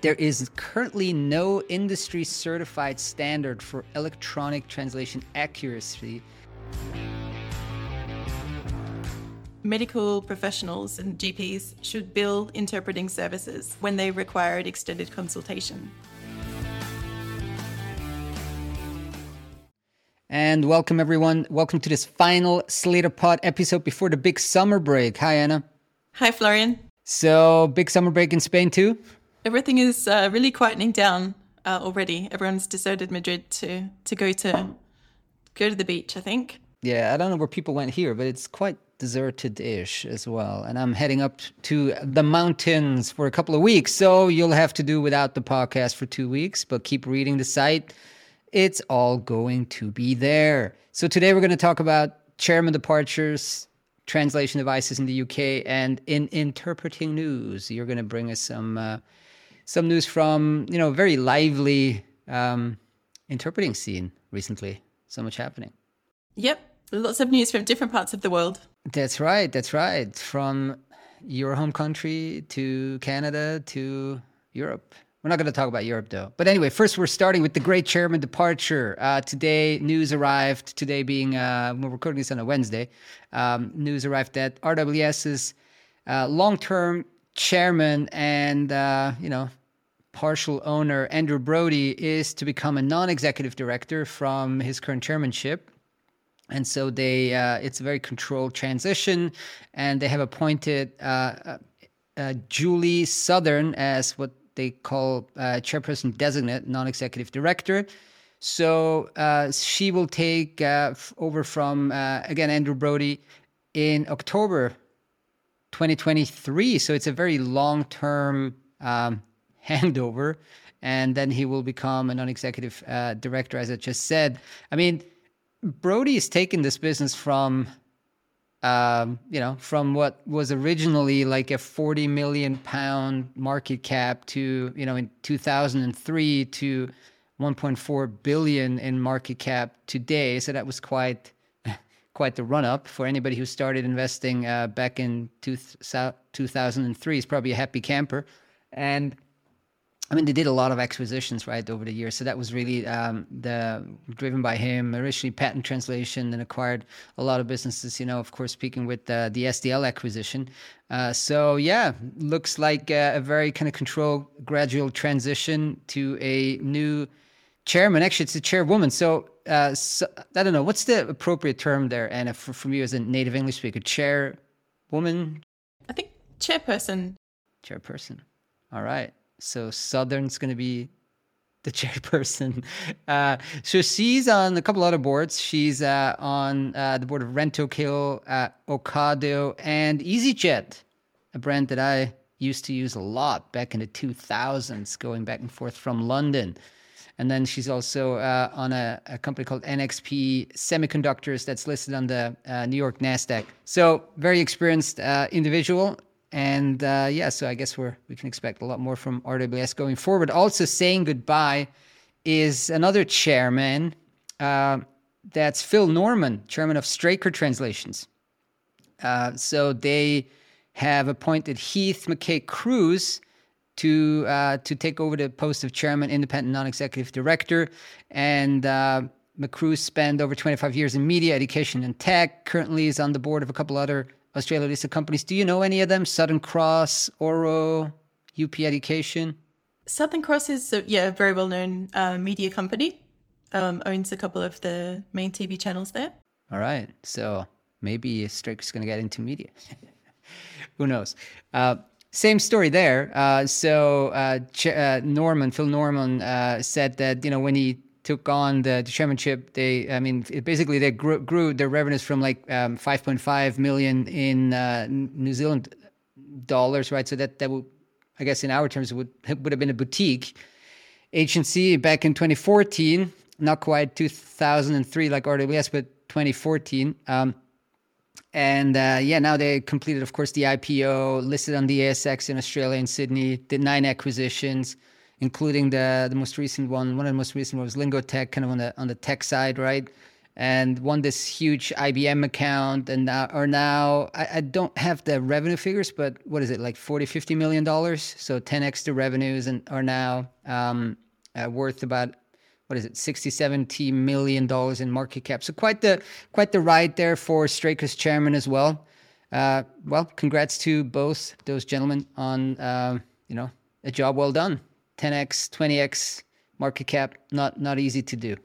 there is currently no industry certified standard for electronic translation accuracy. Medical professionals and GPs should bill interpreting services when they require an extended consultation. And welcome, everyone. Welcome to this final SlatorPod episode before the big summer break. Hi, Anna. Hi, Florian. So, big summer break in Spain, too? Everything is uh, really quietening down uh, already. Everyone's deserted Madrid to, to go to go to the beach, I think. Yeah, I don't know where people went here, but it's quite deserted-ish as well. And I'm heading up to the mountains for a couple of weeks, so you'll have to do without the podcast for two weeks. But keep reading the site; it's all going to be there. So today we're going to talk about chairman departures, translation devices in the UK, and in interpreting news, you're going to bring us some uh, some news from you know very lively um, interpreting scene recently. So much happening. Yep, lots of news from different parts of the world. That's right. That's right. From your home country to Canada to Europe. We're not going to talk about Europe though. But anyway, first we're starting with the great chairman departure. Uh, today, news arrived. Today being uh, we're recording this on a Wednesday. Um, news arrived that RWS's uh, long-term chairman and uh, you know partial owner Andrew Brode is to become a non-executive director from his current chairmanship and so they uh, it's a very controlled transition and they have appointed uh, julie southern as what they call uh, chairperson designate non-executive director. So uh, she will take over from again andrew brode in october 2023 so it's a very long-term um, handover. And then he will become a non-executive director as i just said. I mean Brode's taken this business from, um, you know, from what was originally like a 40 million pound market cap to, you know, in 2003 to 1.4 billion in market cap today. So that was quite, quite the run up for anybody who started investing uh, back in two, 2003. Is probably a happy camper. And I mean, they did a lot of acquisitions, right, over the years. So that was really um, the driven by him. Originally, patent translation, and acquired a lot of businesses. You know, of course, speaking with uh, the SDL acquisition. Uh, so yeah, looks like uh, a very kind of controlled, gradual transition to a new chairman. Actually, it's a chairwoman. So, uh, so I don't know what's the appropriate term there, Anna, for, from you as a native English speaker. Chairwoman. I think chairperson. Chairperson. All right. So Southern's going to be the chairperson. Uh, so she's on a couple other boards. She's uh, on uh, the board of Rentokil, uh, Ocado, and EasyJet, a brand that I used to use a lot back in the 2000s, going back and forth from London. And then she's also uh, on a, a, company called NXP Semiconductors that's listed on the uh, New York NASDAQ. So, very experienced uh, individual. And uh, yeah, so I guess we're we can expect a lot more from RWS going forward. Also, saying goodbye is another chairman. Uh, that's Phil Norman, chairman of Straker Translations. Uh, so they have appointed Heath Mackay-Cruise to uh, to take over the post of chairman, independent non-executive director, and. Uh, spent over 25 years in media, education, and tech. Currently is on the board of a couple other Australia listed companies. Do you know any of them? Southern Cross, Oro, UP Education? Southern Cross is a, yeah, a very well known uh, media company. Um, owns a couple of the main TV channels there. All right. So maybe Straker's going to get into media. Who knows? Uh, same story there. Uh, so uh, Ch- uh, Norman, Phil Norman, uh, said that you know when he took on the, the chairmanship, they, I mean, basically they grew, grew, their revenues from like um, 5.5 million in uh, New Zealand dollars, right? So that that would, I guess, in our terms, would would have been a boutique agency back in 2014, not quite 2003 like RWS, but 2014. Um, and uh, yeah, now they completed, of course, the IPO, listed on the ASX in Australia and Sydney, did nine acquisitions including the the most recent one. One of the most recent ones, was Lingotek, kind of on the on the tech side, right? and won this huge IBM account and now are now I, I, don't have the revenue figures, but what is it like 40, 50 million dollars? So 10x the revenues and are now um, uh, worth about what is it 60 70 million dollars in market cap so quite the quite the ride there for Straker's chairman as well uh, well congrats to both those gentlemen on uh, you know a job well done 10x 20x market cap not not easy to do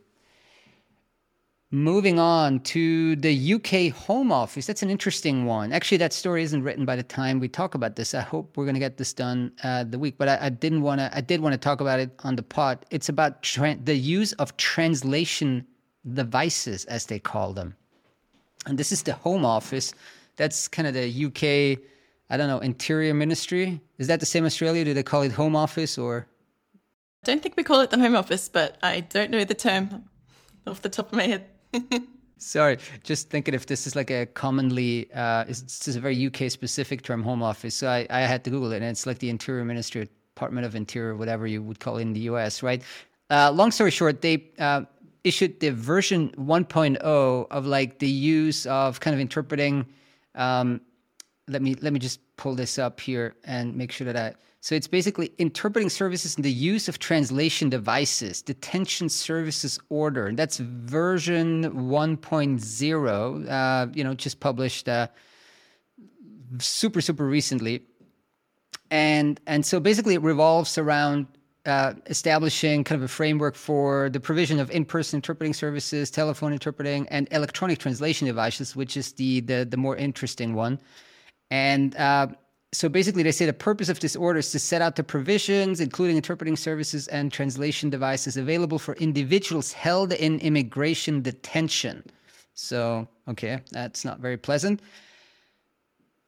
Moving on to the UK Home Office. That's an interesting one. Actually, that story isn't written by the time we talk about this. I hope we're going to get this done uh, the week, but I, I didn't want to. I did want to talk about it on the pod. It's about tra- the use of translation devices, as they call them, and this is the Home Office. That's kind of the UK. I don't know Interior Ministry. Is that the same Australia? Do they call it Home Office or? Don't think we call it the Home Office, but I don't know the term off the top of my head. Sorry, just thinking if this is like a commonly, uh, this is a very UK specific term, Home Office. So I, I had to Google it, and it's like the Interior Ministry, Department of Interior, whatever you would call it in the US, right? Uh, long story short, they uh, issued the version 1.0 of like the use of kind of interpreting. Um, let me let me just pull this up here and make sure that I so it's basically interpreting services and the use of translation devices, detention services order. And that's version 1.0, uh, you know, just published uh, super, super recently. And, and so basically it revolves around uh, establishing kind of a framework for the provision of in-person interpreting services, telephone interpreting, and electronic translation devices, which is the the, the more interesting one. And uh, so basically, they say the purpose of this order is to set out the provisions, including interpreting services and translation devices available for individuals held in immigration detention. So, okay, that's not very pleasant.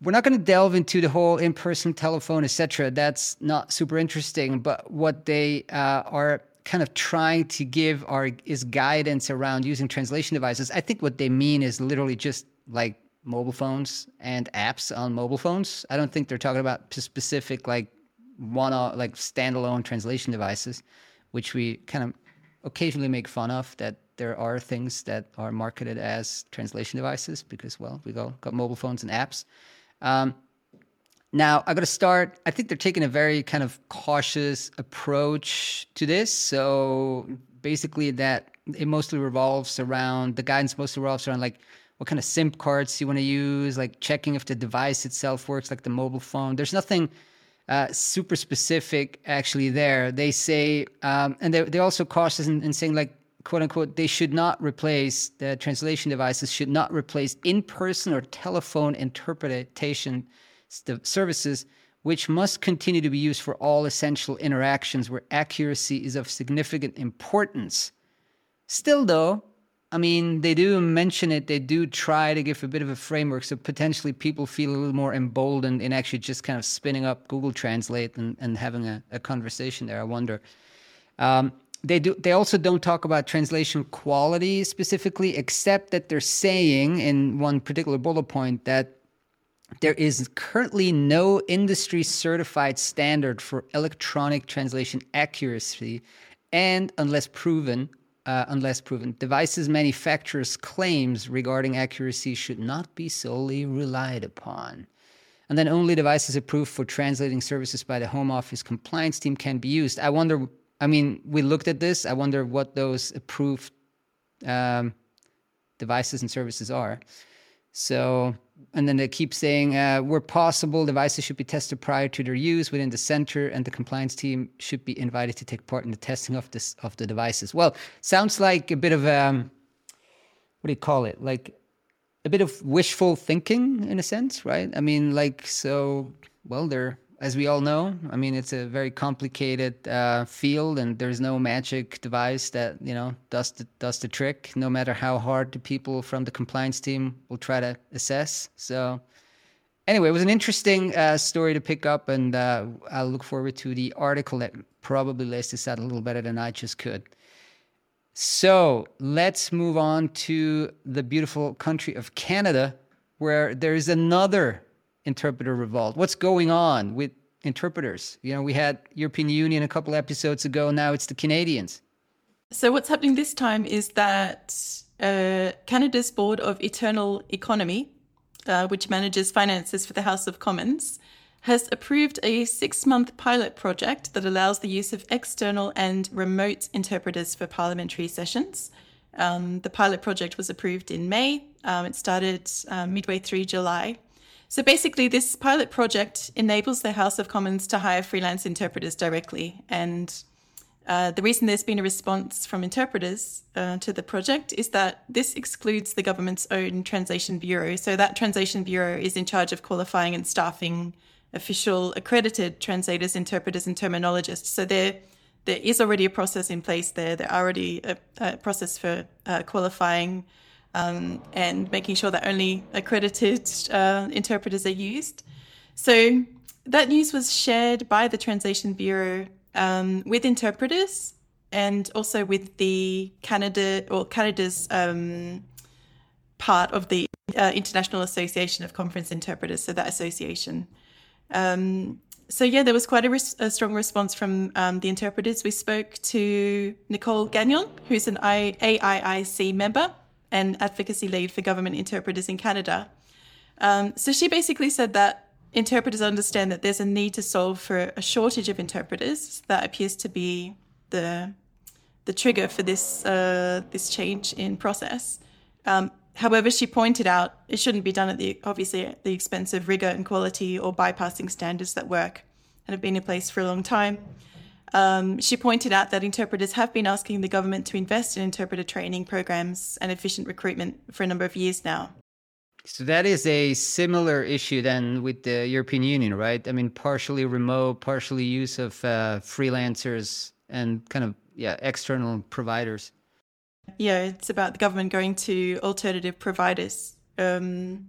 We're not going to delve into the whole in-person telephone, etc. That's not super interesting. But what they uh, are kind of trying to give are is guidance around using translation devices. I think what they mean is literally just like mobile phones and apps on mobile phones. I don't think they're talking about specific like one uh, like standalone translation devices, which we kind of occasionally make fun of that there are things that are marketed as translation devices because well we all got mobile phones and apps. Um, now I got to start. I think they're taking a very kind of cautious approach to this. So basically, that it mostly revolves around the guidance mostly revolves around like what kind of SIM cards you want to use, like checking if the device itself works, like the mobile phone. There's nothing uh, super specific actually there. They say, um, and they they also cautious in, in saying like quote unquote they should not replace the translation devices should not replace in-person or telephone interpretation services which must continue to be used for all essential interactions where accuracy is of significant importance still though I mean, they do mention it. They do try to give a bit of a framework, so potentially people feel a little more emboldened in actually just kind of spinning up Google Translate and, and having a, a conversation there. I wonder. Um, they do. They also don't talk about translation quality specifically, except that they're saying in one particular bullet point that there is currently no industry certified standard for electronic translation accuracy, and unless proven, uh, unless proven. Devices manufacturers' claims regarding accuracy should not be solely relied upon. And then only devices approved for translating services by the Home Office compliance team can be used. I wonder, I mean, we looked at this. I wonder what those approved um, devices and services are. So and then they keep saying, uh, where possible, devices should be tested prior to their use within the center, and the compliance team should be invited to take part in the testing of this of the devices. Well, sounds like a bit of um, what do you call it? Like a bit of wishful thinking in a sense, right? I mean, like so. Well, they're as we all know, I mean, it's a very complicated uh, field, and there's no magic device that you know does the, does the trick. No matter how hard the people from the compliance team will try to assess. So, anyway, it was an interesting uh, story to pick up, and uh, I'll look forward to the article that probably lays this out a little better than I just could. So let's move on to the beautiful country of Canada, where there is another interpreter revolt? What's going on with interpreters? You know, we had European Union a couple episodes ago. Now it's the Canadians. So what's happening this time is that uh, Canada's Board of Internal Economy, uh, which manages finances for the House of Commons, has approved a six month pilot project that allows the use of external and remote interpreters for parliamentary sessions. Um, the pilot project was approved in May. Um, it started uh, midway through July. So basically, this pilot project enables the House of Commons to hire freelance interpreters directly. And uh, the reason there's been a response from interpreters uh, to the project is that this excludes the government's own translation bureau. So that translation bureau is in charge of qualifying and staffing official accredited translators, interpreters, and terminologists. So there, there is already a process in place there. There already a, a process for uh, qualifying um, and making sure that only accredited uh, interpreters are used. So that news was shared by the Translation Bureau um, with interpreters and also with the Canada or Canada's um, part of the uh, International Association of Conference Interpreters. So that association. Um, so yeah, there was quite a, res- a strong response from um, the interpreters. We spoke to Nicole Gagnon, who's an I- AIIC member and advocacy lead for government interpreters in Canada. Um, so she basically said that interpreters understand that there's a need to solve for a shortage of interpreters. That appears to be the the trigger for this uh, this change in process. Um, However, she pointed out it shouldn't be done at the obviously at the expense of rigor and quality or bypassing standards that work and have been in place for a long time. Um, she pointed out that interpreters have been asking the government to invest in interpreter training programs and efficient recruitment for a number of years now. So that is a similar issue then with the European Union, right? I mean, partially remote, partially use of uh, freelancers and kind of yeah external providers. Yeah, it's about the government going to alternative providers. Um,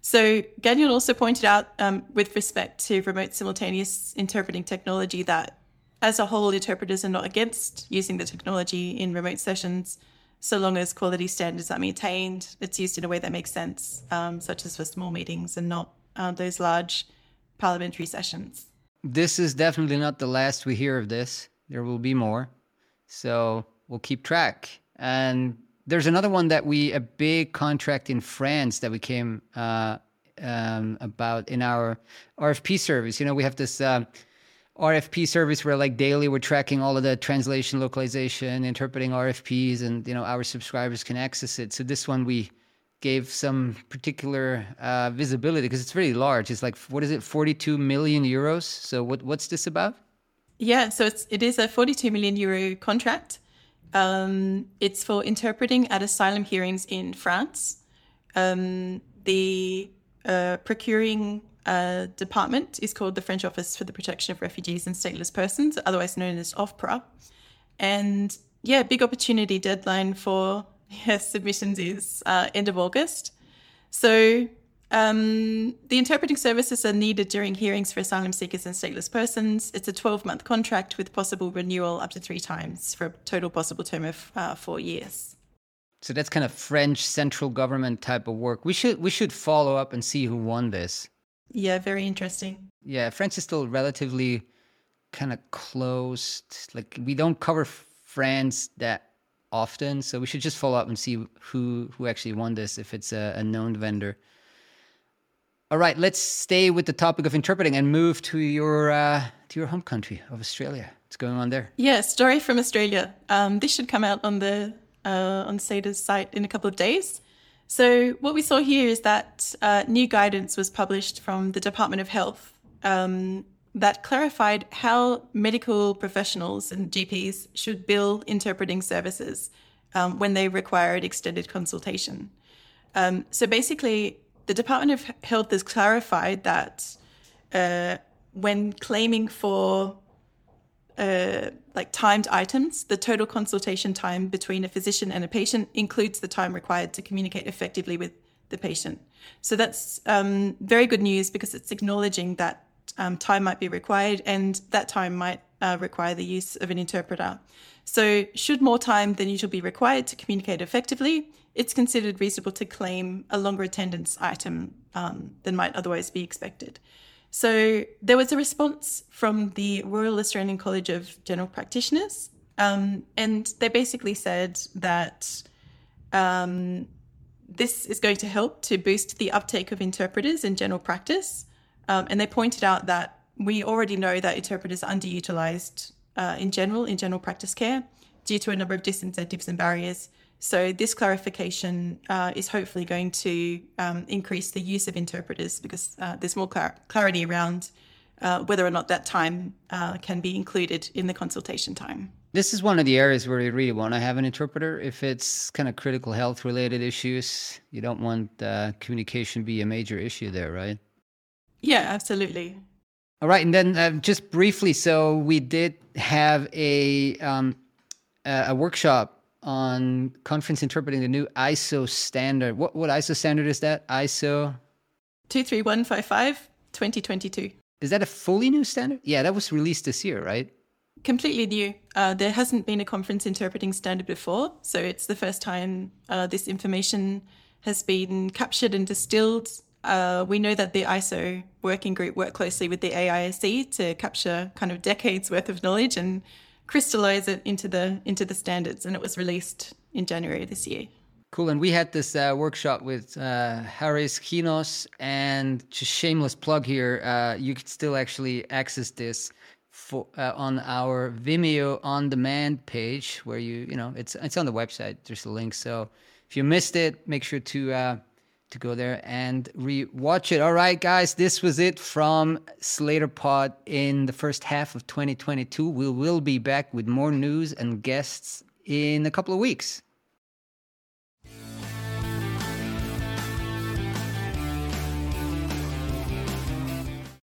so Gagnon also pointed out, um, with respect to remote simultaneous interpreting technology, that as a whole, interpreters are not against using the technology in remote sessions, so long as quality standards are maintained. It's used in a way that makes sense, um, such as for small meetings and not uh, those large parliamentary sessions. This is definitely not the last we hear of this. There will be more. So we'll keep track. And there's another one that we a big contract in France that we came uh, um, about in our RFP service. You know, we have this uh, RFP service where like daily we're tracking all of the translation, localization, interpreting RFPs, and you know our subscribers can access it. So this one we gave some particular uh, visibility because it's really large. It's like what is it, 42 million euros? So what what's this about? Yeah, so it's it is a 42 million euro contract. Um, it's for interpreting at asylum hearings in France. Um, the uh, procuring uh, department is called the French Office for the Protection of Refugees and Stateless Persons, otherwise known as OFPRA. And yeah, big opportunity deadline for yeah, submissions is uh, end of August. So um, the interpreting services are needed during hearings for asylum seekers and stateless persons. It's a 12 month contract with possible renewal up to three times for a total possible term of uh, four years. So that's kind of French central government type of work. We should we should follow up and see who won this. Yeah, very interesting. Yeah, France is still relatively kind of closed. Like we don't cover France that often, so we should just follow up and see who who actually won this if it's a, a known vendor. All right, let's stay with the topic of interpreting and move to your uh, to your home country of Australia. What's going on there? Yeah, story from Australia. Um, this should come out on the uh, on Slator's site in a couple of days. So what we saw here is that uh, new guidance was published from the Department of Health um, that clarified how medical professionals and GPs should bill interpreting services um, when they required extended consultation. Um, so basically, the Department of Health has clarified that uh, when claiming for uh, like timed items, the total consultation time between a physician and a patient includes the time required to communicate effectively with the patient. So that's um, very good news because it's acknowledging that um, time might be required and that time might uh, require the use of an interpreter. So, should more time than usual be required to communicate effectively, it's considered reasonable to claim a longer attendance item um, than might otherwise be expected. So, there was a response from the Royal Australian College of General Practitioners, um, and they basically said that Um, this is going to help to boost the uptake of interpreters in general practice. Um, and they pointed out that we already know that interpreters are underutilized uh, in general in general practice care due to a number of disincentives and barriers. So this clarification uh, is hopefully going to um, increase the use of interpreters because uh, there's more clar- clarity around uh, whether or not that time uh, can be included in the consultation time. This is one of the areas where you really want to have an interpreter. If it's kind of critical health related issues, you don't want uh, communication be a major issue there, right? Yeah, absolutely. All right, and then uh, just briefly, so we did have a um, a workshop on conference interpreting the new ISO standard. What what ISO standard is that? ISO 23155 2022. Is that a fully new standard? Yeah, that was released this year, right? Completely new. Uh, there hasn't been a conference interpreting standard before, so it's the first time uh, this information has been captured and distilled. Uh, we know that the ISO working group worked closely with the AIIC to capture kind of decades worth of knowledge and crystallize it into the into the standards, and it was released in January this year. Cool. And we had this uh, workshop with uh, Haris Ghinos, and just shameless plug here. Uh, you could still actually access this for uh, on our Vimeo on demand page, where you you know it's it's on the website. There's a link. So if you missed it, make sure to uh, to go there and re-watch it. All right, guys, this was it from SlatorPod in the first half of 2022. We will be back with more news and guests in a couple of weeks.